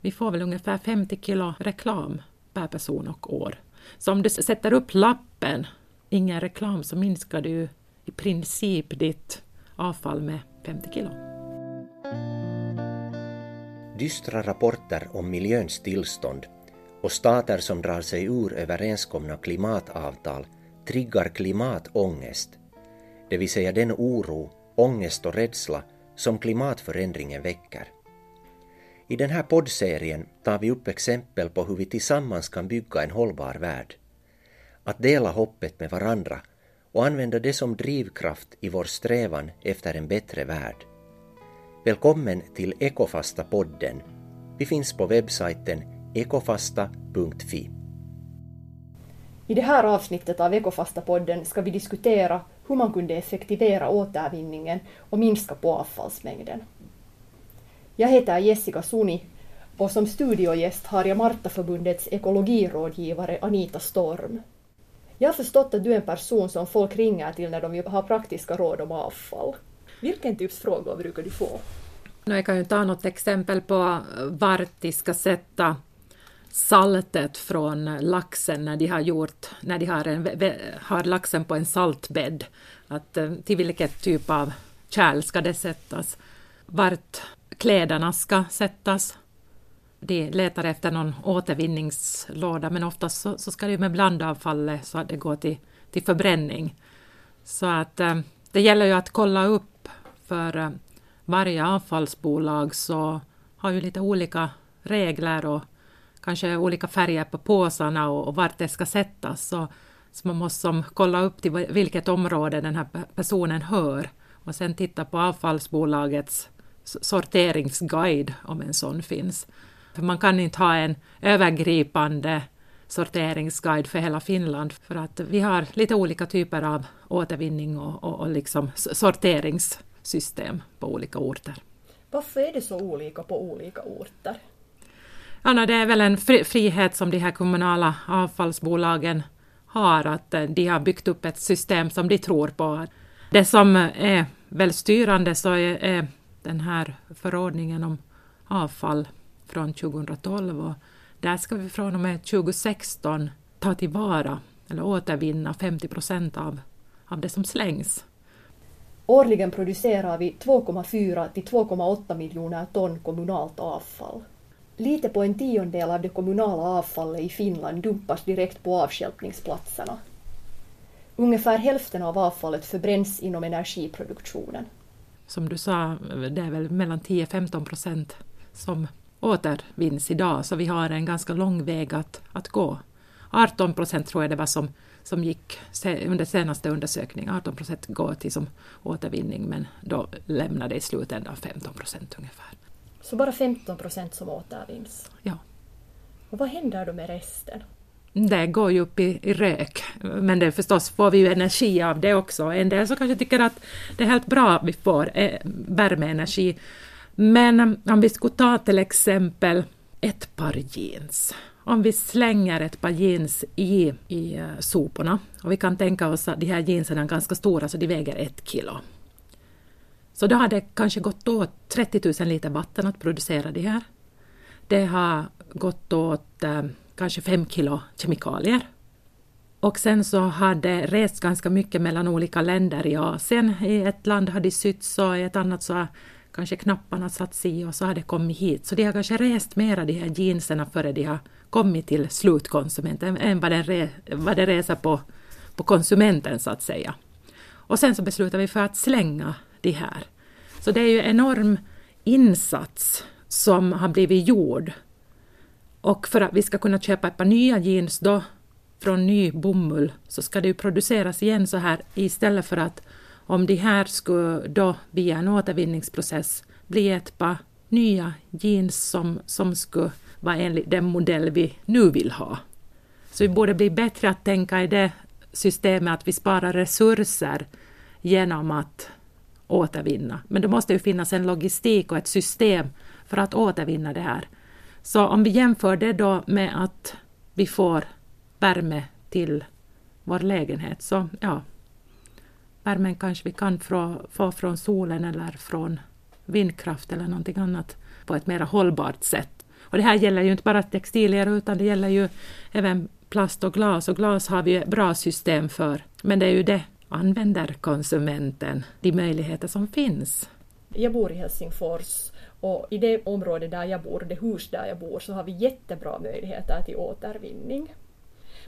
Vi får väl ungefär 50 kilo reklam per person och år. Så om du sätter upp lappen ingen reklam så minskar du i princip ditt avfall med 50 kilo. Dystra rapporter om miljöns tillstånd och stater som drar sig ur överenskomna klimatavtal triggar klimatångest, det vill säga den oro, ångest och rädsla som klimatförändringen väcker. I den här poddserien tar vi upp exempel på hur vi tillsammans kan bygga en hållbar värld. Att dela hoppet med varandra och använda det som drivkraft i vår strävan efter en bättre värld. Välkommen till Ekofasta-podden. Vi finns på webbsajten ekofasta.fi. I det här avsnittet av Ekofasta-podden ska vi diskutera hur man kunde effektivera återvinningen och minska på avfallsmängden. Jag heter Jessica Suni och som studiogäst har jag Martaförbundets ekologirådgivare Anita Storm. Jag har förstått att du är en person som folk ringer till när de vill ha praktiska råd om avfall. Vilken typs frågor brukar du få? Jag kan ju ta något exempel på vart de ska sätta saltet från laxen när de har gjort, när de har, en, har laxen på en saltbädd. Att, eh, till vilket typ av kärl ska det sättas? Vart kläderna ska sättas? De letar efter någon återvinningslåda men oftast så, så ska det med blandavfallet så att det går till, till förbränning. Så att eh, det gäller ju att kolla upp för eh, varje avfallsbolag så har ju lite olika regler och kanske olika färger på påsarna och, och vart det ska sättas. Så, så man måste som kolla upp till vilket område den här personen hör och sen titta på avfallsbolagets sorteringsguide om en sån finns. För man kan inte ha en övergripande sorteringsguide för hela Finland för att vi har lite olika typer av återvinning och, och, och liksom sorteringssystem på olika orter. Varför är det så olika på olika orter? Ja, det är väl en frihet som de här kommunala avfallsbolagen har, att eh, de har byggt upp ett system som de tror på. Det som är väl styrande så är, är den här förordningen om avfall från 2012 och där ska vi från och med 2016 ta tillvara eller återvinna 50 procent av, av det som slängs. Årligen producerar vi 2,4 till 2,8 miljoner ton kommunalt avfall. Lite på en tiondel av det kommunala avfallet i Finland dumpas direkt på avstjälpningsplatserna. Ungefär hälften av avfallet förbränns inom energiproduktionen. Som du sa, det är väl mellan 10-15 procent som återvinns idag, så vi har en ganska lång väg att, att gå. 18 procent tror jag det var som, som gick under senaste undersökningen. 18 procent går till som återvinning, men då lämnar det i slutändan 15 procent ungefär. Så bara 15 procent som återvinns? Ja. Och vad händer då med resten? Det går ju upp i, i rök, men det förstås får vi ju energi av det också. En del så kanske tycker att det är helt bra att vi får eh, värmeenergi. Men om vi skulle ta till exempel ett par jeans. Om vi slänger ett par jeans i, i uh, soporna och vi kan tänka oss att de här jeansen är ganska stora så de väger ett kilo. Så då har det kanske gått åt 30 000 liter vatten att producera de här. Det har gått åt eh, kanske fem kilo kemikalier. Och sen så har det rest ganska mycket mellan olika länder i Asien. I ett land har de sytts och i ett annat så har kanske knapparna satts i och så har det kommit hit. Så de har kanske rest mera de här jeanserna före de har kommit till slutkonsumenten än vad, den re, vad det reser på, på konsumenten så att säga. Och sen så beslutar vi för att slänga de här. Så det är ju en enorm insats som har blivit gjord. Och för att vi ska kunna köpa ett par nya jeans då från ny bomull så ska det ju produceras igen så här istället för att om de här skulle då via en återvinningsprocess bli ett par nya jeans som, som skulle vara enligt den modell vi nu vill ha. Så vi borde bli bättre att tänka i det systemet att vi sparar resurser genom att återvinna. Men det måste ju finnas en logistik och ett system för att återvinna det här. Så om vi jämför det då med att vi får värme till vår lägenhet så ja, värmen kanske vi kan få, få från solen eller från vindkraft eller någonting annat på ett mer hållbart sätt. Och det här gäller ju inte bara textilier utan det gäller ju även plast och glas och glas har vi ett bra system för. Men det är ju det, använder konsumenten de möjligheter som finns? Jag bor i Helsingfors och i det område där jag bor, det hus där jag bor, så har vi jättebra möjligheter till återvinning.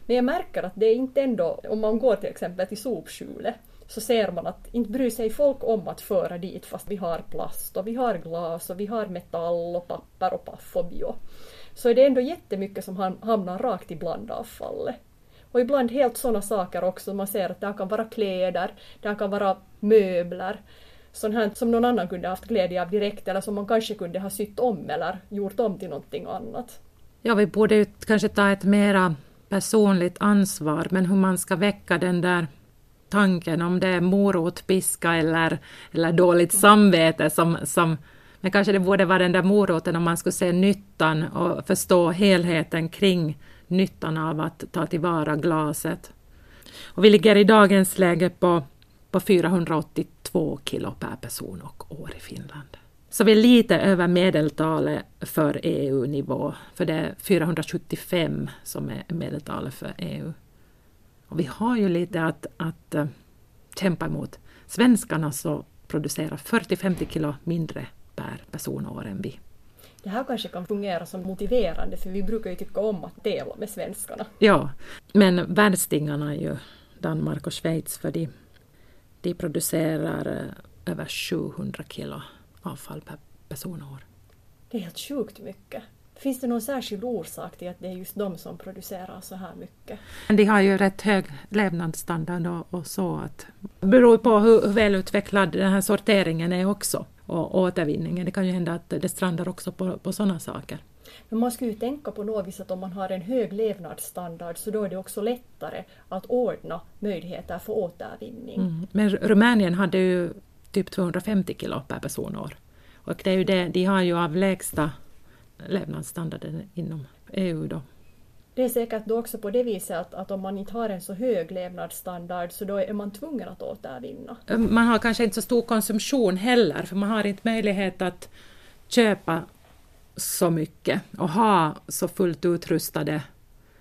Men jag märker att det är inte ändå, om man går till exempel till sopskjulet, så ser man att inte bryr sig folk om att föra dit fast vi har plast och vi har glas och vi har metall och papper och paff och bio. Så är det ändå jättemycket som hamnar rakt i blandavfallet. Och ibland helt sådana saker också, man ser att det kan vara kläder, det kan vara möbler, sånt här som någon annan kunde haft glädje av direkt eller som man kanske kunde ha sytt om eller gjort om till någonting annat. Ja, vi borde ju kanske ta ett mera personligt ansvar, men hur man ska väcka den där tanken om det är morot, piska eller, eller dåligt samvete som, som men kanske det borde vara den där moroten om man skulle se nyttan och förstå helheten kring nyttan av att ta tillvara glaset. Och vi ligger i dagens läge på, på 482 kilo per person och år i Finland. Så vi är lite över medeltalet för EU-nivå, för det är 475 som är medeltalet för EU. Och vi har ju lite att, att uh, kämpa emot. Svenskarna så producerar 40-50 kilo mindre per person år än vi. Det här kanske kan fungera som motiverande för vi brukar ju tycka om att tävla med svenskarna. Ja, men världstingarna är ju Danmark och Schweiz för de, de producerar eh, över 700 kilo avfall per person och år. Det är helt sjukt mycket. Finns det någon särskild orsak till att det är just de som producerar så här mycket? De har ju rätt hög levnadsstandard och, och så att beror på hur, hur välutvecklad den här sorteringen är också och återvinningen. Det kan ju hända att det strandar också på, på sådana saker. Men man skulle ju tänka på något vis att om man har en hög levnadsstandard så då är det också lättare att ordna möjligheter för återvinning. Mm. Men Rumänien hade ju typ 250 kilo per personår. Och det är ju det, de har ju av lägsta levnadsstandarden inom EU då. Det är säkert då också på det viset att, att om man inte har en så hög levnadsstandard så då är man tvungen att återvinna. Man har kanske inte så stor konsumtion heller för man har inte möjlighet att köpa så mycket och ha så fullt utrustade...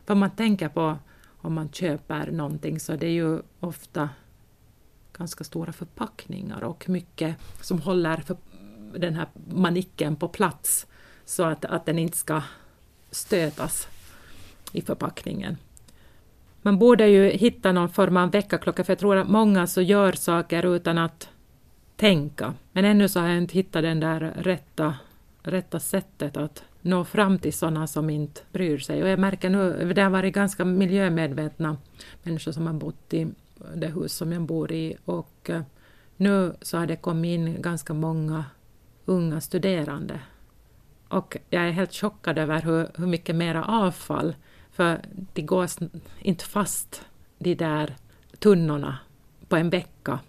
Vad man tänker på om man köper någonting så det är ju ofta ganska stora förpackningar och mycket som håller för den här manicken på plats så att, att den inte ska stötas i förpackningen. Man borde ju hitta någon form av väckarklocka för jag tror att många så gör saker utan att tänka. Men ännu så har jag inte hittat den där rätta, rätta sättet att nå fram till sådana som inte bryr sig. Och jag märker nu, det har varit ganska miljömedvetna människor som har bott i det hus som jag bor i och eh, nu så har det kommit in ganska många unga studerande. Och jag är helt chockad över hur, hur mycket mera avfall, för det går inte fast de där tunnorna på en vecka.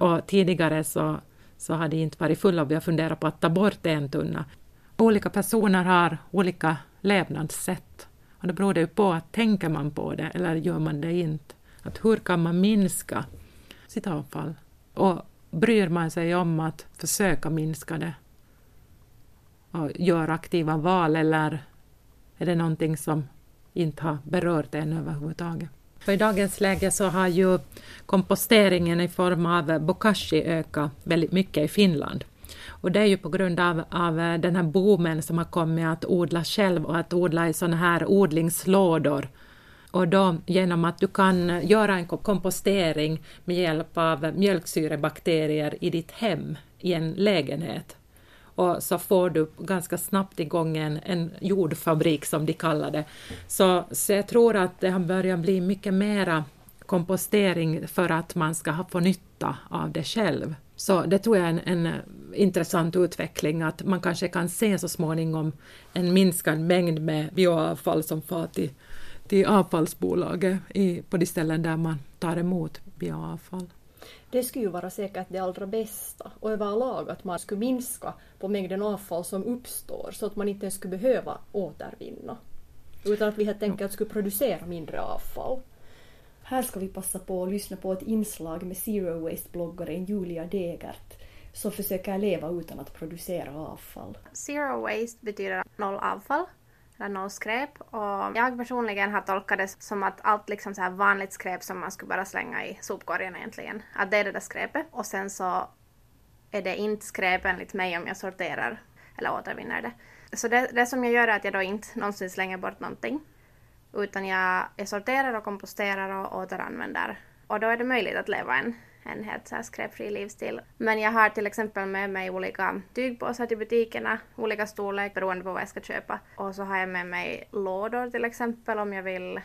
Och tidigare så, så har de inte varit fulla och vi har funderat på att ta bort en tunna. Olika personer har olika levnadssätt och det beror ju på att tänker man på det eller gör man det inte. Att hur kan man minska sitt avfall? Och bryr man sig om att försöka minska det? Och gör aktiva val eller är det någonting som inte har berört en överhuvudtaget? För I dagens läge så har ju komposteringen i form av bokashi ökat väldigt mycket i Finland. Och det är ju på grund av, av den här boomen som har kommit att odla själv och att odla i sådana här odlingslådor och då genom att du kan göra en kompostering med hjälp av mjölksyrebakterier i ditt hem, i en lägenhet. Och så får du ganska snabbt igång en, en jordfabrik som de kallar det. Så, så jag tror att det har börjat bli mycket mera kompostering för att man ska få nytta av det själv. Så det tror jag är en, en eh, intressant utveckling, att man kanske kan se så småningom en minskad mängd med bioavfall som far till till avfallsbolaget i, på de ställen där man tar emot bioavfall. Det skulle ju vara säkert det allra bästa och överlag att man skulle minska på mängden avfall som uppstår så att man inte ens skulle behöva återvinna. Utan att vi helt enkelt skulle producera mindre avfall. Här ska vi passa på att lyssna på ett inslag med Zero Waste-bloggaren Julia Degert som försöker leva utan att producera avfall. Zero Waste betyder noll avfall eller noll skräp. Och jag personligen har tolkat det som att allt liksom så här vanligt skräp som man skulle bara slänga i sopkorgen egentligen, att det är det där skräpet. Och sen så är det inte skräp enligt mig om jag sorterar eller återvinner det. Så det, det som jag gör är att jag då inte någonsin slänger bort någonting. Utan jag, jag sorterar och komposterar och återanvänder. Och då är det möjligt att leva en, en helt så här skräpfri livsstil. Men jag har till exempel med mig olika tygpåsar till butikerna, olika storlek beroende på vad jag ska köpa. Och så har jag med mig lådor till exempel om jag vill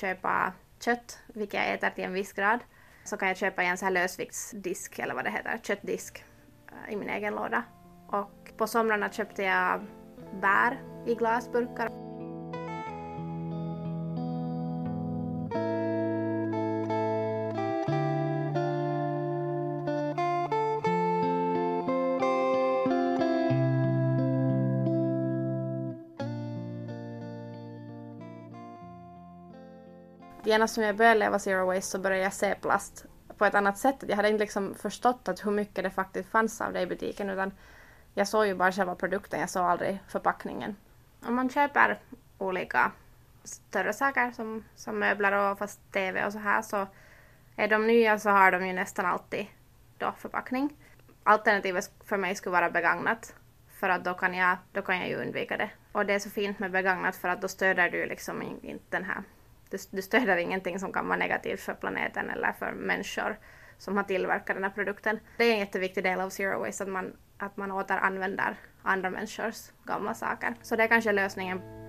köpa kött, vilket jag äter till en viss grad. Så kan jag köpa i en så här lösviktsdisk eller vad det heter, köttdisk eh, i min egen låda. Och på somrarna köpte jag bär i glasburkar. Genast som jag började leva zero waste så började jag se plast på ett annat sätt. Jag hade inte liksom förstått att hur mycket det faktiskt fanns av det i butiken utan jag såg ju bara själva produkten, jag såg aldrig förpackningen. Om man köper olika större saker som, som möbler och fast TV och så här så är de nya så har de ju nästan alltid då förpackning. Alternativet för mig skulle vara begagnat för att då kan jag, då kan jag ju undvika det. Och det är så fint med begagnat för att då stöder du liksom inte den här du, stöder ingenting som kan vara negativt för planeten eller för människor som har tillverkat den här produkten. Det är en jätteviktig del av Zero Waste att man, att man återanvänder andra människors gamla saker. Så det är kanske lösningen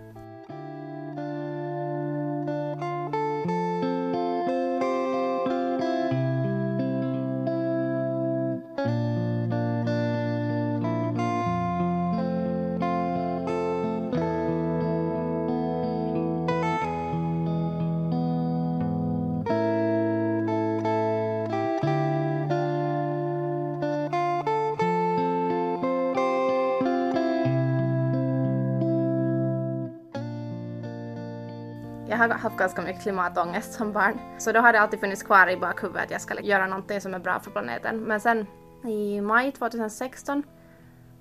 Jag har haft ganska mycket klimatångest som barn. Så då har det alltid funnits kvar i bakhuvudet att jag ska göra någonting som är bra för planeten. Men sen i maj 2016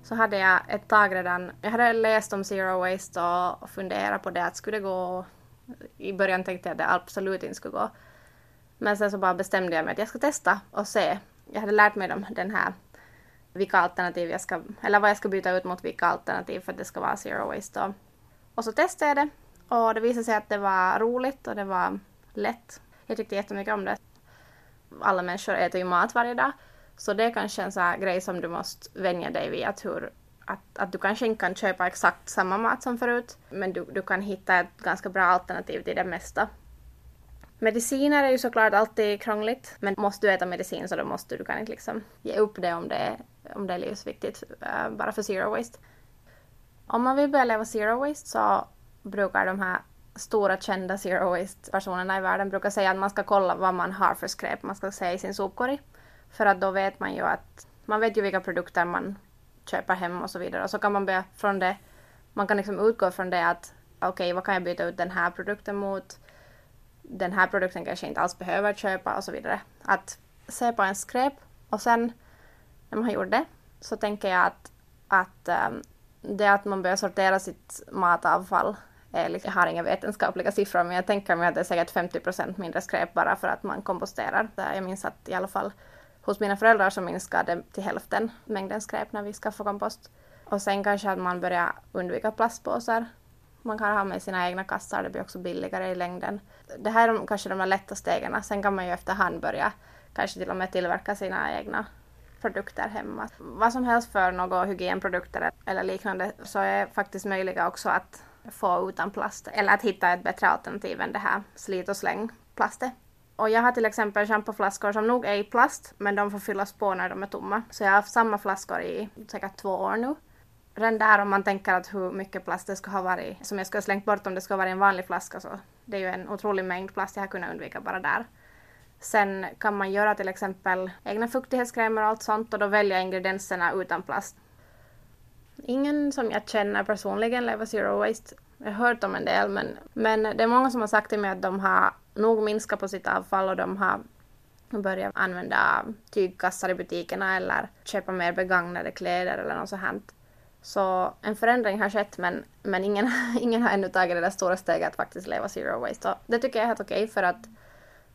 så hade jag ett tag redan, jag hade läst om zero waste och funderat på det att skulle det gå, i början tänkte jag att det absolut inte skulle gå. Men sen så bara bestämde jag mig att jag ska testa och se. Jag hade lärt mig om den här vilka alternativ jag ska, eller vad jag ska byta ut mot vilka alternativ för att det ska vara zero waste. då. och så testade jag det och det visade sig att det var roligt och det var lätt. Jag tyckte jättemycket om det. Alla människor äter ju mat varje dag. Så det är kanske en sån här grej som du måste vänja dig vid. Att, hur, att, att du kanske inte kan köpa exakt samma mat som förut. Men du, du kan hitta ett ganska bra alternativ till det mesta. Mediciner är ju såklart alltid krångligt. Men måste du äta medicin så då måste du kan inte liksom ge upp det om det, om det är livsviktigt. Uh, bara för zero waste. Om man vill börja leva zero waste så brukar de här stora kända zero waste-personerna i världen brukar säga att man ska kolla vad man har för skräp man ska se i sin sopkorg. För att då vet man ju att man vet ju vilka produkter man köper hem och så vidare och så kan man börja från det. Man kan liksom utgå från det att okej, okay, vad kan jag byta ut den här produkten mot? Den här produkten kanske jag inte alls behöver köpa och så vidare. Att se på en skräp och sen när man har gjort det så tänker jag att, att um, det att man börjar sortera sitt matavfall Eh, liksom, jag har inga vetenskapliga siffror men jag tänker mig att det är säkert 50 procent mindre skräp bara för att man komposterar. Jag minns att i alla fall hos mina föräldrar så minskade till hälften mängden skräp när vi skaffade kompost. Och sen kanske att man börjar undvika plastpåsar. Man kan ha med sina egna kassar, det blir också billigare i längden. Det här är de, kanske de lätta stegen. Sen kan man ju efterhand börja kanske till och med tillverka sina egna produkter hemma. Vad som helst för några hygienprodukter eller liknande så är faktiskt möjliga också att få utan plast eller att hitta ett bättre alternativ än det här slit och släng plastet. Och jag har till exempel schampoflaskor som nog är i plast men de får fyllas på när de är tomma. Så jag har haft samma flaskor i säkert två år nu. Redan där om man tänker att hur mycket plast det ska ha varit, som jag skulle ha slängt bort om det skulle ha varit en vanlig flaska så det är ju en otrolig mängd plast jag har kunnat undvika bara där. Sen kan man göra till exempel egna fuktighetskrämer och allt sånt och då välja ingredienserna utan plast. Ingen som jag känner personligen lever zero waste. Jag har hört om en del men, men det är många som har sagt till mig att de har nog minskat på sitt avfall och de har börjat använda tygkassar i butikerna eller köpa mer begagnade kläder eller något sånt. Så en förändring har skett men, men ingen, ingen har ännu tagit det där stora steget att faktiskt leva zero waste. Och det tycker jag är helt okej okay för att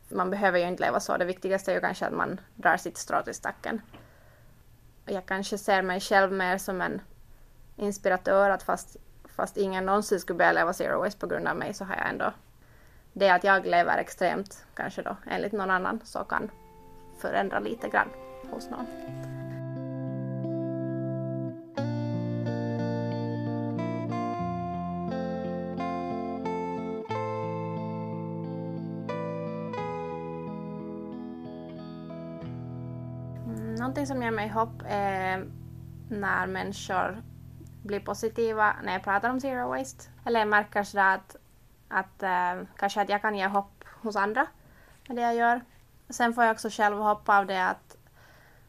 man behöver ju inte leva så. Det viktigaste är ju kanske att man drar sitt strå till stacken. Jag kanske ser mig själv mer som en inspiratör att fast, fast ingen någonsin skulle börja leva zero waste på grund av mig så har jag ändå det att jag lever extremt, kanske då enligt någon annan, så kan förändra lite grann hos någon. Mm, någonting som ger mig hopp är när människor blir positiva när jag pratar om zero waste. Eller jag märker sådär att att äh, kanske att jag kan ge hopp hos andra med det jag gör. Sen får jag också själv hopp av det att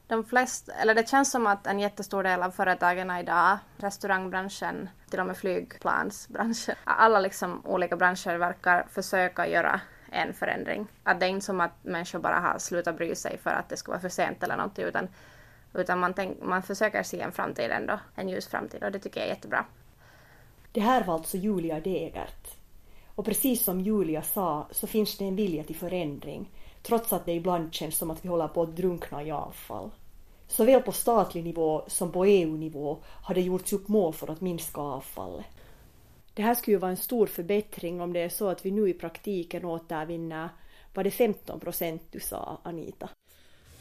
de flesta, eller det känns som att en jättestor del av företagen idag, restaurangbranschen, till och med flygplansbranschen, alla liksom olika branscher verkar försöka göra en förändring. Att det är inte som att människor bara har slutat bry sig för att det ska vara för sent eller någonting utan, utan man, tänk, man försöker se en framtid ändå, en ljus framtid och det tycker jag är jättebra. Det här var alltså Julia Degert, och precis som Julia sa så finns det en vilja till förändring trots att det ibland känns som att vi håller på att drunkna i avfall. Såväl på statlig nivå som på EU-nivå har det gjorts upp mål för att minska avfallet. Det här skulle ju vara en stor förbättring om det är så att vi nu i praktiken återvinner, var det 15 procent du sa Anita?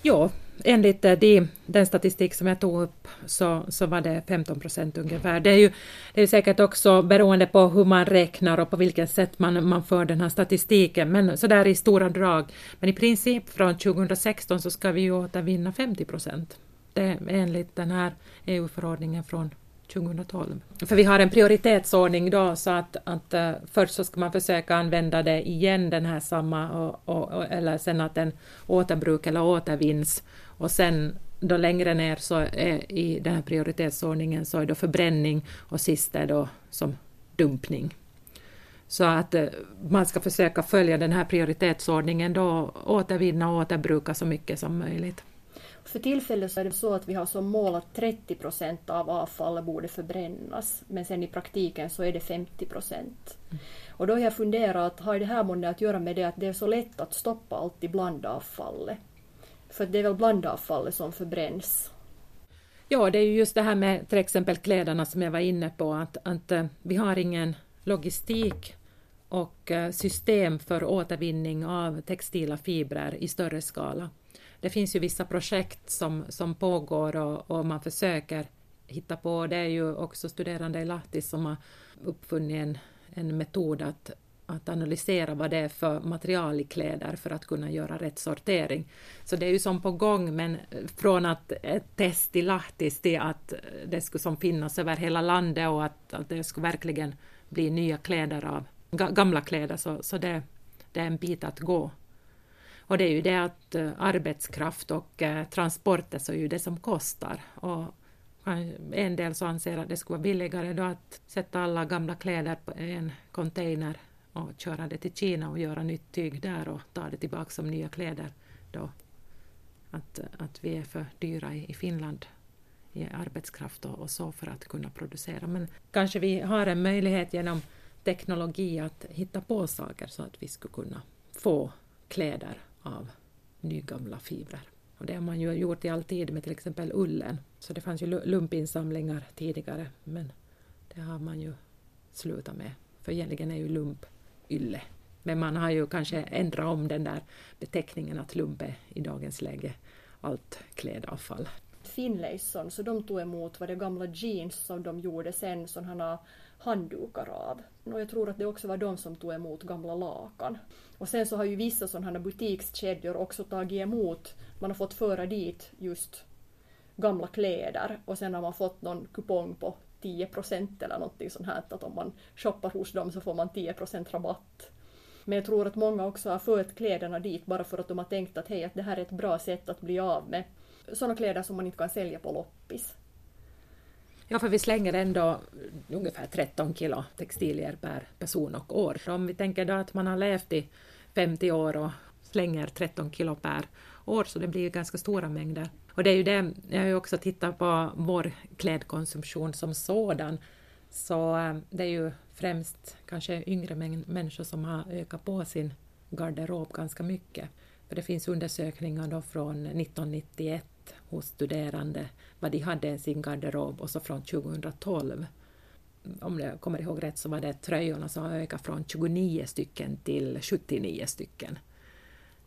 Ja, enligt eh, de, den statistik som jag tog upp så, så var det 15 procent ungefär. Det är ju det är säkert också beroende på hur man räknar och på vilket sätt man, man för den här statistiken, men så där i stora drag. Men i princip från 2016 så ska vi ju återvinna 50 procent. Det är enligt den här EU-förordningen från 2012. För vi har en prioritetsordning då så att, att uh, först så ska man försöka använda det igen den här samma och, och, eller sen att den återbruk eller återvinns och sen då längre ner så är i den här prioritetsordningen så är då förbränning och sist är då som dumpning. Så att uh, man ska försöka följa den här prioritetsordningen då återvinna och återbruka så mycket som möjligt. För tillfället så är det så att vi har som mål att 30 procent av avfallet borde förbrännas, men sen i praktiken så är det 50 procent. Mm. Och då har jag funderat, har det här månne att göra med det att det är så lätt att stoppa allt i blandavfallet? För det är väl blandavfallet som förbränns? Ja, det är ju just det här med till exempel kläderna som jag var inne på, att, att eh, vi har ingen logistik och eh, system för återvinning av textila fibrer i större skala det finns ju vissa projekt som, som pågår och, och man försöker hitta på. Det är ju också studerande i Lahtis som har uppfunnit en, en metod att, att analysera vad det är för material i kläder för att kunna göra rätt sortering. Så det är ju som på gång, men från att ett test i Lahtis till att det skulle som finnas över hela landet och att, att det skulle verkligen bli nya kläder av gamla kläder, så, så det, det är en bit att gå. Och det är ju det att eh, arbetskraft och eh, transporter så är ju det som kostar. Och en del så anser att det skulle vara billigare då att sätta alla gamla kläder på en container och köra det till Kina och göra nytt tyg där och ta det tillbaka som nya kläder då. Att, eh, att vi är för dyra i, i Finland i arbetskraft och, och, så för att kunna producera. Men kanske vi har en möjlighet genom teknologi att hitta på saker så att vi skulle kunna få kläder av nygamla fibrer. Och det har man ju gjort i all tid med till exempel ullen. Så det fanns ju lumpinsamlingar tidigare men det har man ju slutat med. För egentligen är ju lump ylle. Men man har ju kanske ändrat om den där beteckningen att lump är i dagens läge allt klädavfall. Finlayson, så de tog emot var det gamla jeans som de gjorde sen sådana handdukar av. Och jag tror att det också var de som tog emot gamla lakan. Och sen så har ju vissa sådana butikskedjor också tagit emot, man har fått föra dit just gamla kläder och sen har man fått någon kupong på 10 procent eller någonting sånt här att om man shoppar hos dem så får man 10 procent rabatt. Men jag tror att många också har fört kläderna dit bara för att de har tänkt att hej, att det här är ett bra sätt att bli av med sådana kläder som man inte kan sälja på loppis. Ja, för vi slänger ändå ungefär 13 kilo textilier per person och år. Så om vi tänker då att man har levt i 50 år och slänger 13 kilo per år, så det blir ganska stora mängder. Och det är ju det, jag har ju också tittat på vår klädkonsumtion som sådan, så eh, det är ju främst kanske yngre människor som har ökat på sin garderob ganska mycket. För det finns undersökningar då från 1991 hos studerande vad de hade i sin garderob och så från 2012 om jag kommer ihåg rätt så var det tröjorna som ökat från 29 stycken till 79 stycken.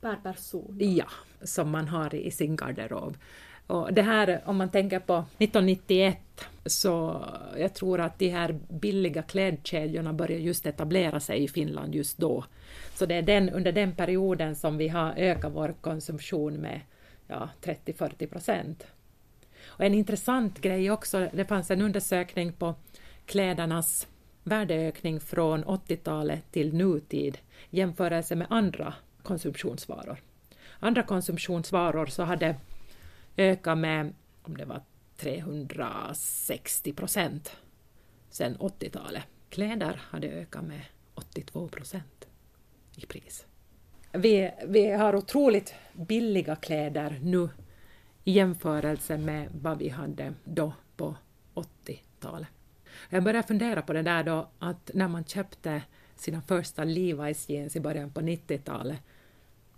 Per person? Ja, som man har i sin garderob. Och det här, om man tänker på 1991, så jag tror att de här billiga klädkedjorna började just etablera sig i Finland just då. Så det är den, under den perioden som vi har ökat vår konsumtion med ja, 30-40 procent. Och en intressant grej också, det fanns en undersökning på klädernas värdeökning från 80-talet till nutid i jämförelse med andra konsumtionsvaror. Andra konsumtionsvaror så hade ökat med, om det var 360 procent sedan 80-talet. Kläder hade ökat med 82 procent i pris. Vi, vi har otroligt billiga kläder nu i jämförelse med vad vi hade då på 80-talet. Jag började fundera på det där då att när man köpte sina första Levi's jeans i början på 90-talet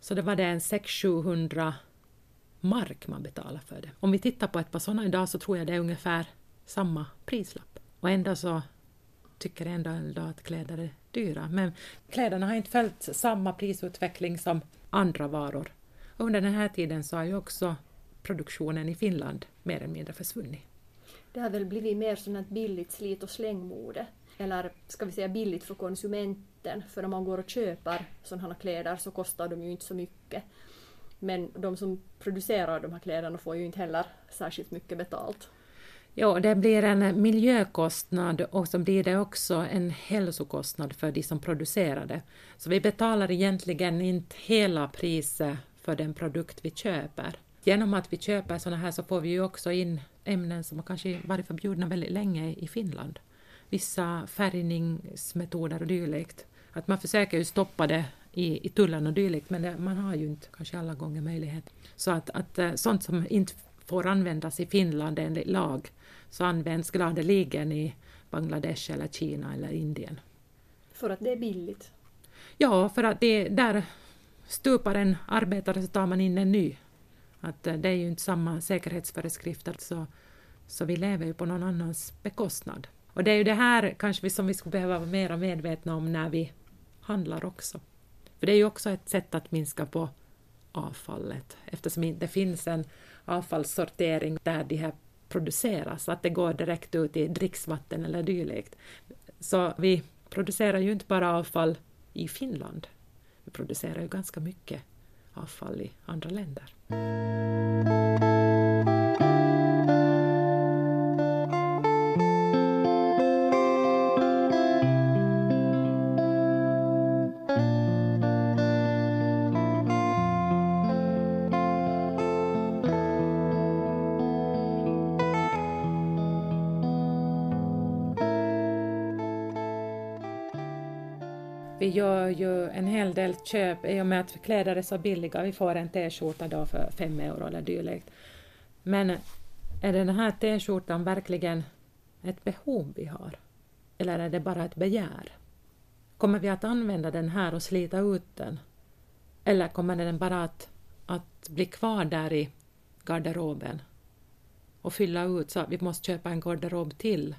så det var det en 600-700 mark man betalade för det. Om vi tittar på ett par sådana idag så tror jag det är ungefär samma prislapp. Och ändå så tycker ändå att kläder är dyra. Men kläderna har inte följt samma prisutveckling som andra varor. Och under den här tiden så har ju också produktionen i Finland mer eller mindre försvunnit. Det har väl blivit mer som ett billigt slit och slängmode. Eller ska vi säga billigt för konsumenten. För om man går och köper sådana här kläder så kostar de ju inte så mycket. Men de som producerar de här kläderna får ju inte heller särskilt mycket betalt. Ja, det blir en miljökostnad och så blir det också en hälsokostnad för de som producerar det. Så vi betalar egentligen inte hela priset för den produkt vi köper. Genom att vi köper sådana här så får vi ju också in ämnen som har kanske varit förbjudna väldigt länge i Finland. Vissa färgningsmetoder och dylikt. Att man försöker ju stoppa det i, i tullen och dylikt men det, man har ju inte kanske alla gånger möjlighet. Så att, att eh, sånt som inte får användas i Finland enligt lag så används gladeligen i Bangladesh eller Kina eller Indien. För att det är billigt? Ja, för att det, där stupar en arbetare så tar man in en ny. Att eh, det är ju inte samma säkerhetsföreskrifter så, så vi lever ju på någon annans bekostnad. Och det är ju det här kanske vi, som vi skulle behöva vara mer medvetna om när vi handlar också. För det är ju också ett sätt att minska på avfallet eftersom det finns en avfallssortering där de här produceras, att det går direkt ut i dricksvatten eller dylikt. Så vi producerar ju inte bara avfall i Finland, vi producerar ju ganska mycket avfall i andra länder. Köp i och med att kläder är så billiga. Vi får en t-skjorta då för fem euro eller dylikt. Men är den här t-skjortan verkligen ett behov vi har? Eller är det bara ett begär? Kommer vi att använda den här och slita ut den? Eller kommer den bara att, att bli kvar där i garderoben och fylla ut så att vi måste köpa en garderob till?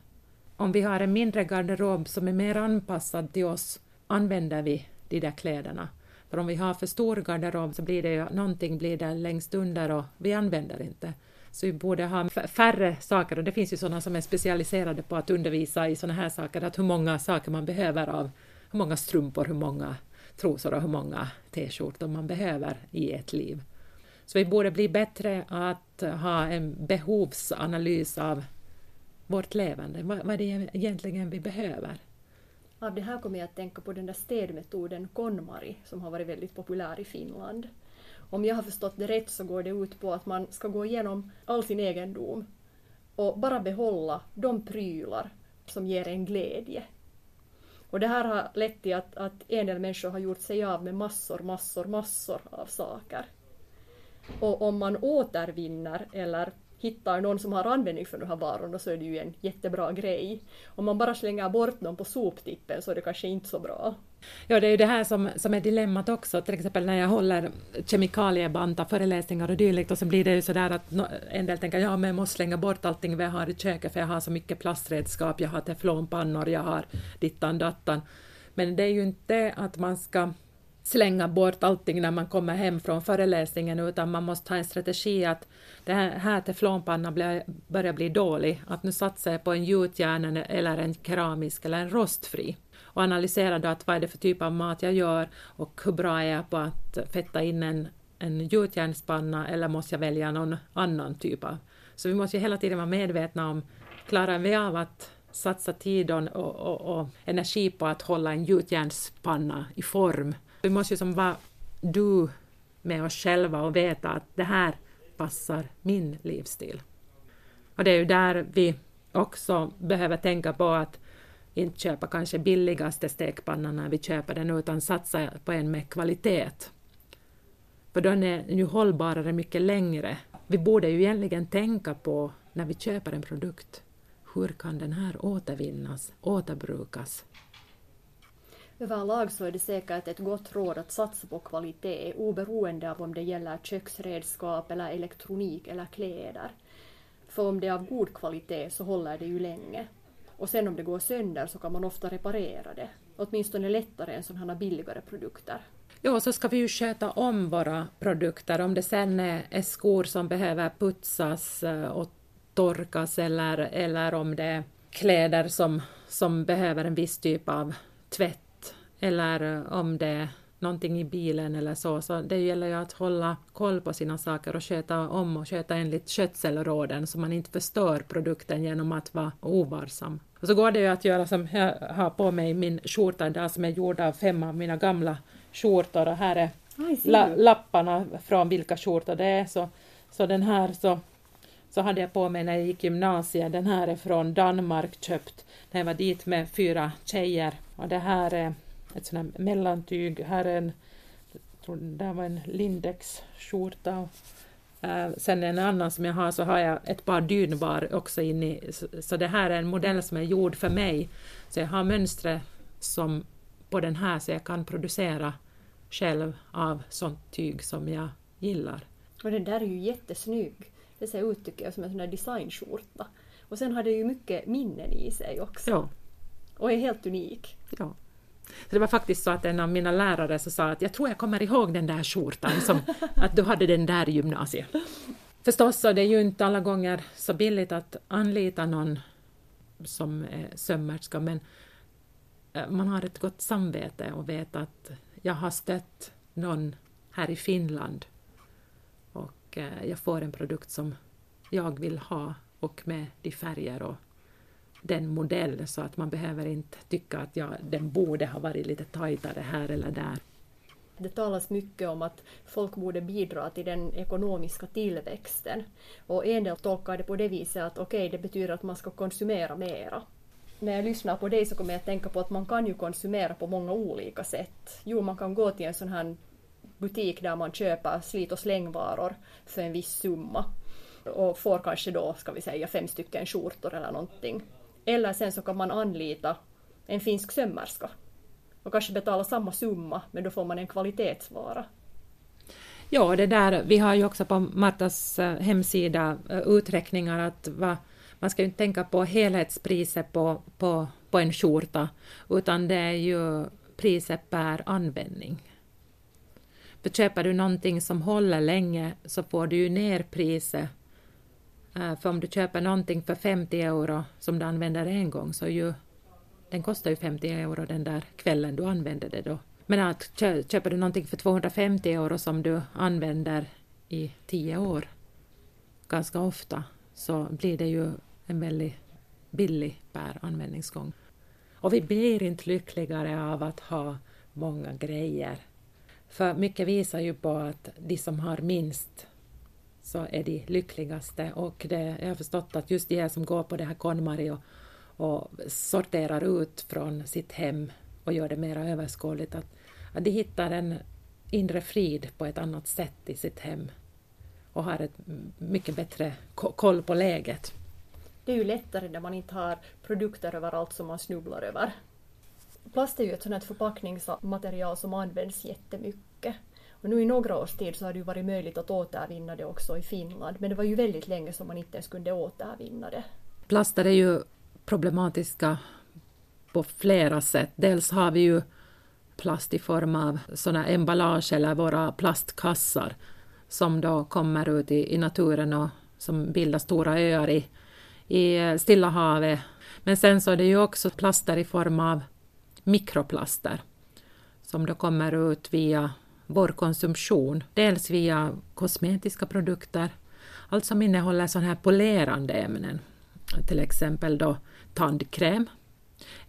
Om vi har en mindre garderob som är mer anpassad till oss använder vi de där kläderna. För om vi har för stor garderob så blir det ju någonting blir där längst under och vi använder inte. Så vi borde ha färre saker och det finns ju sådana som är specialiserade på att undervisa i sådana här saker, att hur många saker man behöver av, hur många strumpor, hur många trosor och hur många t-skjortor man behöver i ett liv. Så vi borde bli bättre att ha en behovsanalys av vårt levande. Vad, är det egentligen vi behöver? Av det här kommer jag att tänka på den där städmetoden KonMari som har varit väldigt populär i Finland. Om jag har förstått det rätt så går det ut på att man ska gå igenom all sin egendom och bara behålla de prylar som ger en glädje. Och det här har lett till att, att en del människor har gjort sig av med massor, massor, massor av saker. Och om man återvinner eller hittar någon som har användning för de här varorna så är det ju en jättebra grej. Om man bara slänger bort dem på soptippen så är det kanske inte så bra. Ja, det är ju det här som, som är dilemmat också, till exempel när jag håller kemikaliebanta föreläsningar och dylikt och så blir det ju sådär att en del tänker ja men jag måste slänga bort allting vi har i köket för jag har så mycket plastredskap, jag har teflonpannor, jag har dittan dattan. Men det är ju inte att man ska slänga bort allting när man kommer hem från föreläsningen utan man måste ha en strategi att det här, här teflonpannan börjar bli dålig, att nu satsar jag på en gjutjärn eller en keramisk eller en rostfri. Och analysera då att vad är det för typ av mat jag gör och hur bra är jag på att fetta in en, en gjutjärnspanna eller måste jag välja någon annan typ av. Så vi måste ju hela tiden vara medvetna om, klarar vi av att satsa tid och, och, och energi på att hålla en gjutjärnspanna i form? Vi måste ju som vara du med oss själva och veta att det här passar min livsstil. Och det är ju där vi också behöver tänka på att inte köpa kanske billigaste stekpannan när vi köper den utan satsa på en med kvalitet. För den är ju hållbarare mycket längre. Vi borde ju egentligen tänka på när vi köper en produkt, hur kan den här återvinnas, återbrukas? Överlag så är det säkert ett gott råd att satsa på kvalitet oberoende av om det gäller köksredskap eller elektronik eller kläder. För om det är av god kvalitet så håller det ju länge. Och sen om det går sönder så kan man ofta reparera det. Åtminstone lättare än sådana här billigare produkter. Ja, så ska vi ju sköta om våra produkter. Om det sen är skor som behöver putsas eh, och torkas eller, eller om det är kläder som, som behöver en viss typ av tvätt eller eh, om det är någonting i bilen eller så, så det gäller ju att hålla koll på sina saker och sköta om och sköta enligt skötselråden så man inte förstör produkten genom att vara ovarsam. Och så går det ju att göra som jag har på mig min skjorta idag som är gjord av fem av mina gamla skjortor och här är la lapparna från vilka skjortor det är. Så, så den här så, så hade jag på mig när jag gick gymnasiet. Den här är från Danmark köpt när jag var dit med fyra tjejer och det här är ett sånt här mellantyg. Här är en, tror det var en Lindex-skjorta. Uh, sen en annan som jag har så har jag ett par dynbar också in i, så, så, det här är en modell som är gjord för mig. Så jag har mönstret som på den här så jag kan producera själv av sånt tyg som jag gillar. Och den där är ju jättesnygg. Det ser ut tycker jag som en sån där designskjorta. Och sen har det ju mycket minnen i sig också. Ja. Och är helt unik. Ja. Så det var faktiskt så att en av mina lärare så sa att jag tror jag kommer ihåg den där skjortan, som, att du hade den där i gymnasiet. Förstås så det är ju inte alla gånger så billigt att anlita någon som är sömmerska, men eh, man har ett gott samvete och vet att jag har stött någon här i Finland och eh, jag får en produkt som jag vill ha och med de färger och den modell så att man behöver inte tycka att ja, den borde ha varit lite tajtare här eller där. Det talas mycket om att folk borde bidra till den ekonomiska tillväxten. Och en del tolkar det på det viset att okej, okay, det betyder att man ska konsumera mera. När jag lyssnar på dig så kommer jag att tänka på att man kan ju konsumera på många olika sätt. Jo, man kan gå till en sån här butik där man köper slit och slängvaror för en viss summa och får kanske då, ska vi säga, fem stycken skjortor eller någonting. Eller sen så kan man anlita en finsk sömmerska och kanske betala samma summa men då får man en kvalitetsvara. Ja, det där, vi har ju också på Martas eh, hemsida eh, uträkningar att va, man ska ju inte tänka på helhetspriset på, på, på en skjorta utan det är ju priset per användning. För köper du någonting som håller länge så får du ju ner priset Eh, för om du köper någonting för 50 euro som du använder en gång så ju, den kostar ju 50 euro den där kvällen du använder det då. Men att köper du någonting för 250 euro som du använder i 10 år ganska ofta så blir det ju en väldigt billig per användningsgång. Och vi blir inte lyckligare av att ha många grejer. För mycket visar ju på att de som har minst så är de lyckligaste och det, jag har förstått att just de som går på det här KonMari och, och sorterar ut från sitt hem och gör det mer överskådligt, att, att de hittar en inre frid på ett annat sätt i sitt hem. och har ett mycket bättre koll på läget. Det är ju lättare när man inte har produkter överallt som man snubblar över. Plast är ju ett sådant förpackningsmaterial som används jättemycket. Och nu i några års tid så har det ju varit möjligt att återvinna det också i Finland, men det var ju väldigt länge som man inte ens kunde återvinna det. Plaster är ju problematiska på flera sätt. Dels har vi ju plast i form av sådana emballage eller våra plastkassar som då kommer ut i, i naturen och som bildar stora öar i, i Stilla havet. Men sen så är det ju också plaster i form av mikroplaster som då kommer ut via vår konsumtion. Dels via kosmetiska produkter, allt som innehåller sådana här polerande ämnen. Till exempel då tandkräm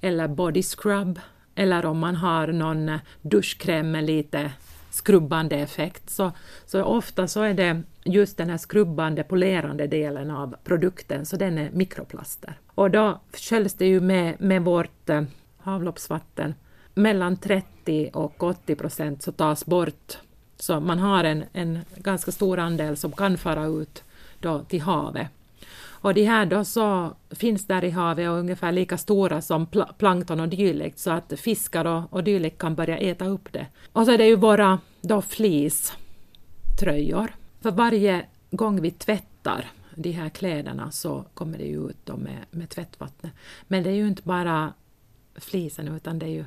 eller body scrub eller om man har någon duschkräm med lite skrubbande effekt så, så ofta så är det just den här skrubbande, polerande delen av produkten, så den är mikroplaster. Och då sköljs det ju med, med vårt eh, avloppsvatten. Mellan 30 och 80 procent så tas bort. Så man har en, en ganska stor andel som kan fara ut då till havet. Och de här då så finns där i havet och är ungefär lika stora som pl plankton och dylikt så att fiskar och, och dylikt kan börja äta upp det. Och så är det ju våra då fleecetröjor. För varje gång vi tvättar de här kläderna så kommer det ju ut då med, med tvättvattnet. Men det är ju inte bara flisen utan det är ju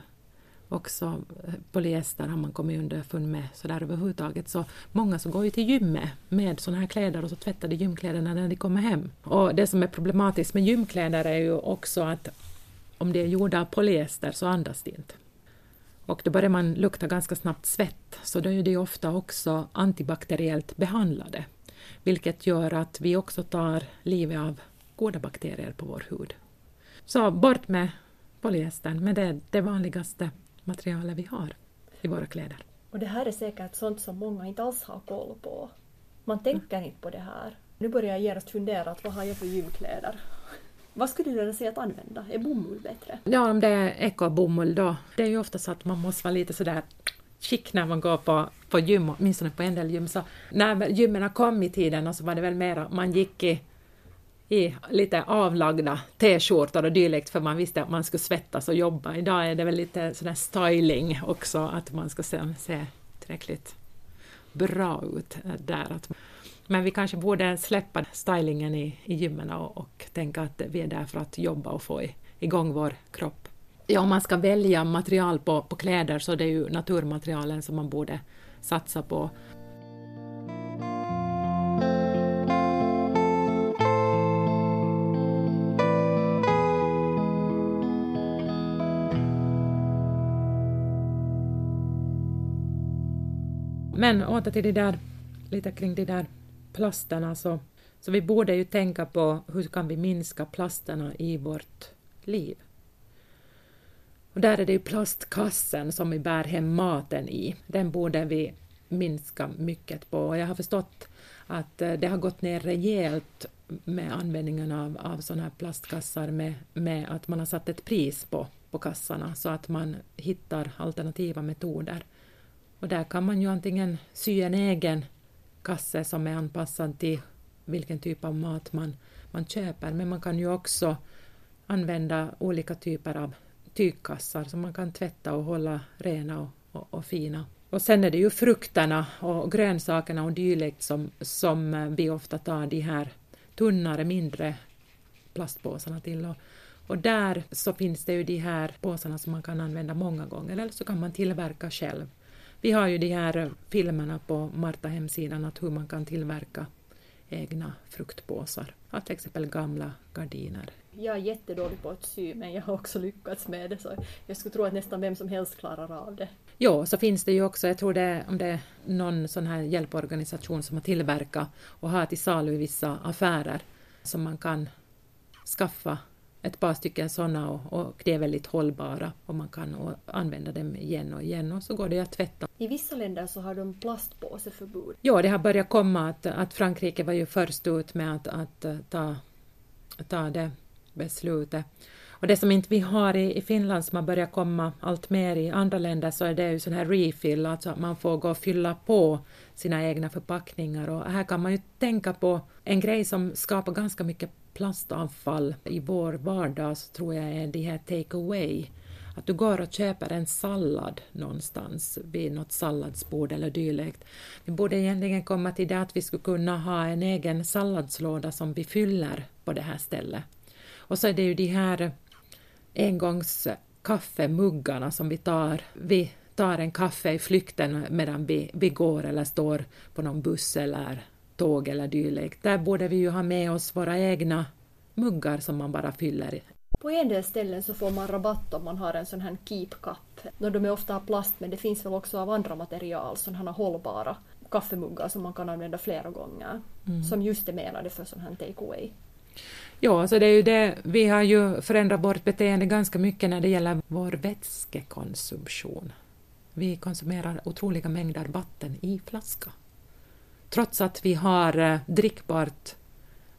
också eh, polyester har man kommit underfund med sådär överhuvudtaget. Så många som går ju till gymmet med sådana här kläder och så tvättar de gymkläderna när de kommer hem. Och det som är problematiskt med gymkläder är ju också att om det är gjorda av polyester så andas det inte. Och då börjar man lukta ganska snabbt svett, så då är det ofta också antibakteriellt behandlade, vilket gör att vi också tar livet av goda bakterier på vår hud. Så bort med polyestern, men det är det vanligaste materialet vi har i våra kläder. Och det här är säkert sånt som många inte alls har koll på. Man tänker mm. inte på det här. Nu börjar jag genast fundera, att vad har jag för gymkläder? Vad skulle du säga att använda? Är bomull bättre? Ja, om det är ekobomull då. Det är ju ofta så att man måste vara lite sådär chic när man går på, på gym, åtminstone på en del gym. Så när gymmen kom i tiden så var det väl mer man gick i i lite avlagda t-skjortor och dylikt för man visste att man skulle svettas och jobba. Idag är det väl lite sådär styling också, att man ska se, se tillräckligt bra ut eh, där. Men vi kanske borde släppa stylingen i, i gymmen och, och tänka att vi är där för att jobba och få igång vår kropp. Ja, om man ska välja material på, på kläder så det är ju naturmaterialen som man borde satsa på. Men åter till det där, lite kring de där plasterna så, så vi borde ju tänka på hur kan vi minska plasterna i vårt liv. Och där är det ju plastkassen som vi bär hem maten i. Den borde vi minska mycket på. Och jag har förstått att eh, det har gått ner rejält med användningen av, av sådana här plastkassar med, med att man har satt ett pris på, på kassarna så att man hittar alternativa metoder. Och där kan man ju antingen sy en egen kasse som är anpassad till vilken typ av mat man, man köper, men man kan ju också använda olika typer av tygkassar som man kan tvätta och hålla rena och, och, och fina. Och sen är det ju frukterna och grönsakerna och dylikt som, som eh, vi ofta tar de här tunnare, mindre plastpåsarna till. Och, och där så finns det ju de här påsarna som man kan använda många gånger, eller så kan man tillverka själv. Vi har ju de här filmerna på Marta hemsidan att hur man kan tillverka egna fruktpåsar av till exempel gamla gardiner. Jag är jättedålig på att sy men jag har också lyckats med det så jag skulle tro att nästan vem som helst klarar av det. Ja, så finns det ju också, jag tror det om det är någon sån här hjälporganisation som har tillverkat och har till salu i vissa affärer som man kan skaffa ett par stycken sådana och, och de är väldigt hållbara och man kan använda dem igen och igen och så går det att tvätta. I vissa länder så har de plastpåseförbud. Ja, det har börjat komma att, att Frankrike var ju först ut med att, att ta, ta det beslutet. Och det som inte vi har i, i Finland som har börjat komma allt mer i andra länder så är det ju sån här refill, alltså att man får gå och fylla på sina egna förpackningar och här kan man ju tänka på en grej som skapar ganska mycket plastavfall i vår vardag så tror jag är det här take away. Att du går och köper en sallad någonstans vid något salladsbord eller dylikt. Vi borde egentligen komma till det att vi skulle kunna ha en egen salladslåda som vi fyller på det här stället. Och så är det ju de här engångskaffemuggarna som vi tar. Vi tar en kaffe i flykten medan vi, vi går eller står på någon buss eller tåg eller dylikt. Där borde vi ju ha med oss våra egna muggar som man bara fyller. På en del ställen så får man rabatt om man har en sån här keep cup. De är ofta av plast men det finns väl också av andra material, sådana här hållbara kaffemuggar som man kan använda flera gånger. Mm. Som just är menade för sån här take away. Ja, så det är ju det. Vi har ju förändrat vårt beteende ganska mycket när det gäller vår vätskekonsumtion. Vi konsumerar otroliga mängder vatten i flaska. Trots att vi har eh, drickbart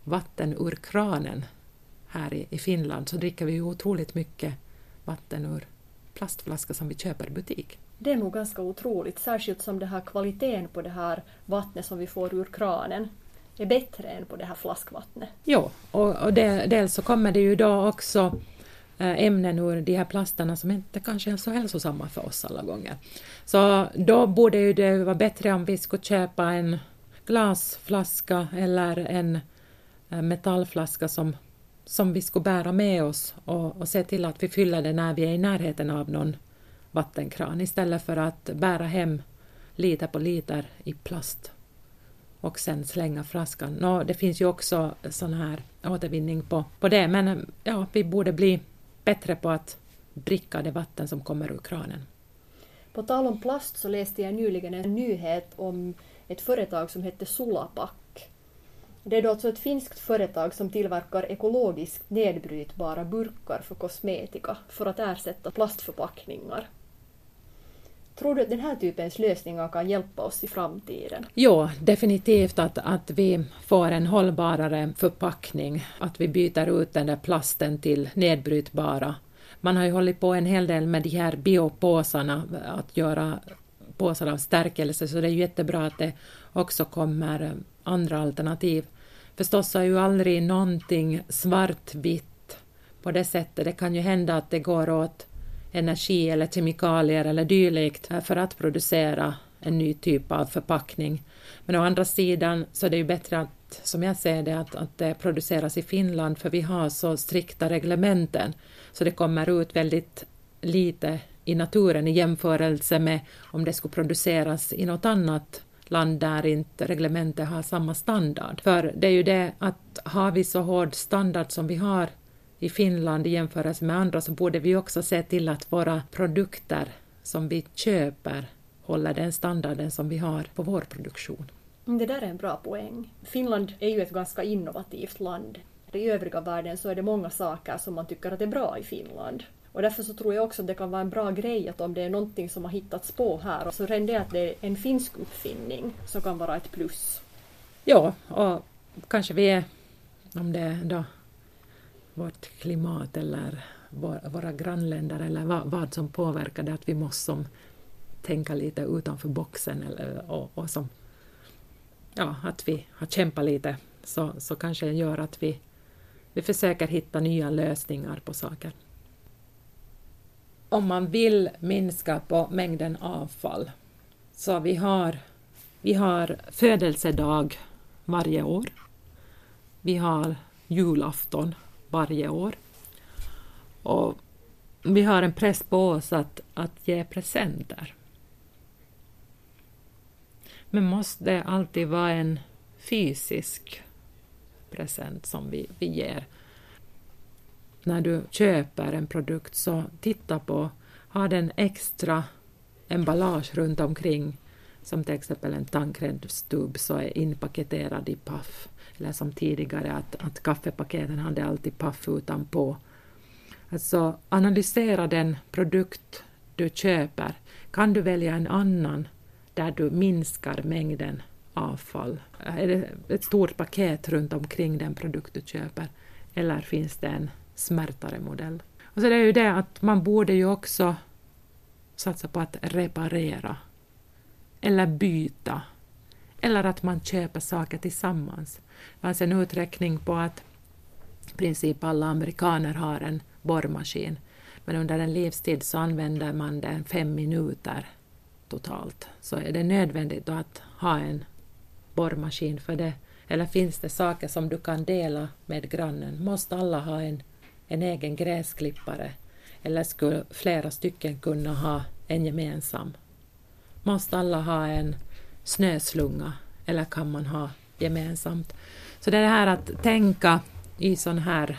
vatten ur kranen här i, Finland så dricker vi ju otroligt mycket vatten ur plastflaska som vi köper i butik. Det är nog ganska otroligt, särskilt som det här kvaliteten på det här vattnet som vi får ur kranen är bättre än på det här flaskvattnet. Jo, och, och det, dels så kommer det ju då också eh, ämnen ur de här plasterna som inte kanske är så hälsosamma för oss alla gånger. Så då borde ju det vara bättre om vi skulle köpa en glasflaska eller en eh, metallflaska som, som vi skulle bära med oss och, och se till att vi fyller den när vi är i närheten av någon vattenkran istället för att bära hem liter på liter i plast och sen slänga flaskan. Nå, det finns ju också sån här återvinning på, på det, men ja, vi borde bli bättre på att dricka det vatten som kommer ur kranen. På tal om plast så läste jag nyligen en nyhet om ett företag som hette Sulapak. Det är då alltså ett finskt företag som tillverkar ekologiskt nedbrytbara burkar för kosmetika för att ersätta plastförpackningar. Tror du att den här typens lösningar kan hjälpa oss i framtiden? Jo, definitivt att, att vi får en hållbarare förpackning, att vi byter ut den där plasten till nedbrytbara. Man har ju hållit på en hel del med de här biopåsarna, att göra påsar av stärkelse, så det är ju jättebra att det också kommer andra alternativ. Förstås är ju aldrig någonting svartvitt på det sättet. Det kan ju hända att det går åt energi eller kemikalier eller dylikt för att producera en ny typ av förpackning. Men å andra sidan så är det ju bättre att, som jag ser det, att, att det produceras i Finland för vi har så strikta reglementen så det kommer ut väldigt lite i naturen i jämförelse med om det skulle produceras i något annat land där inte reglementet har samma standard. För det är ju det att har vi så hård standard som vi har i Finland i jämförelse med andra så borde vi också se till att våra produkter som vi köper håller den standarden som vi har på vår produktion. Mm, det där är en bra poäng. Finland är ju ett ganska innovativt land. I övriga världen så är det många saker som man tycker att är bra i Finland. Och därför så tror jag också att det kan vara en bra grej att om det är någonting som har hittats på här så redan det att det är en finsk uppfinning så kan vara ett plus. Ja, och kanske vi är, om det då vårt klimat eller våra grannländer eller vad, vad som påverkar det, att vi måste som, tänka lite utanför boxen eller, och, och som, ja, att vi har kämpat lite så, så kanske det gör att vi, vi försöker hitta nya lösningar på saker. Om man vill minska på mängden avfall så vi har, vi har födelsedag varje år. Vi har julafton varje år. Och vi har en press på oss att, att ge presenter. Men måste det alltid vara en fysisk present som vi, vi ger? När du köper en produkt så titta på, har den extra emballage runt omkring som till exempel en tandkrämstubb så är inpaketerad i paff eller som tidigare att, att kaffepaketen hade alltid paff utanpå. Alltså analysera den produkt du köper. Kan du välja en annan där du minskar mängden avfall? Är det ett stort paket runt omkring den produkt du köper? Eller finns det en smärtare modell? Och så det är ju det att man borde ju också satsa på att reparera eller byta eller att man köper saker tillsammans. Det fanns en uträkning på att i princip alla amerikaner har en borrmaskin men under en livstid så använder man den fem minuter totalt. Så är det nödvändigt att ha en borrmaskin för det? Eller finns det saker som du kan dela med grannen? Måste alla ha en, en egen gräsklippare? Eller skulle flera stycken kunna ha en gemensam? Måste alla ha en snöslunga? Eller kan man ha gemensamt? Så det är det här att tänka i sån här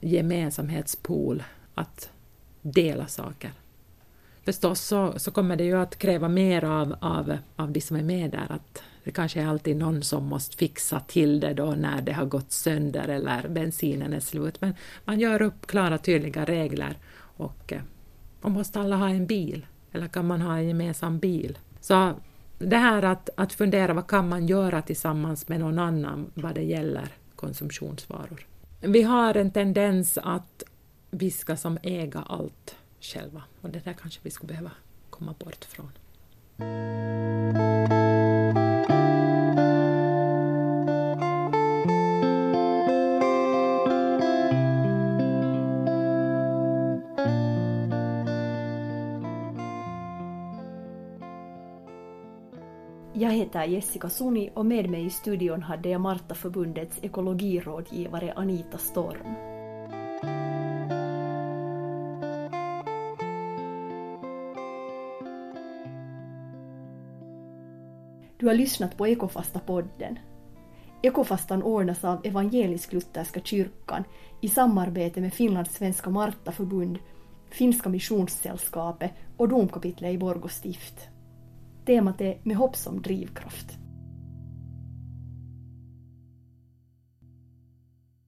gemensamhetspool, att dela saker. Förstås så, så kommer det ju att kräva mer av, av, av de som är med där, att det kanske är alltid någon som måste fixa till det då när det har gått sönder eller bensinen är slut, men man gör upp klara tydliga regler och, eh, och måste alla ha en bil, eller kan man ha en gemensam bil? Så det här att, att fundera vad kan man göra tillsammans med någon annan vad det gäller konsumtionsvaror. Vi har en tendens att vi ska som äga allt själva och det där kanske vi skulle behöva komma bort från. Heter Jessica Suni och med mig i studion hade jag Martaförbundets ekologirådgivare Anita Storm. Du har lyssnat på Ekofasta-podden. Ekofastan ordnas av Evangelisk-Lutherska kyrkan i samarbete med Finlands svenska Martaförbund, Finska Missionssällskapet och domkapitlet i Borgå stift. Temat är Med hopp som drivkraft.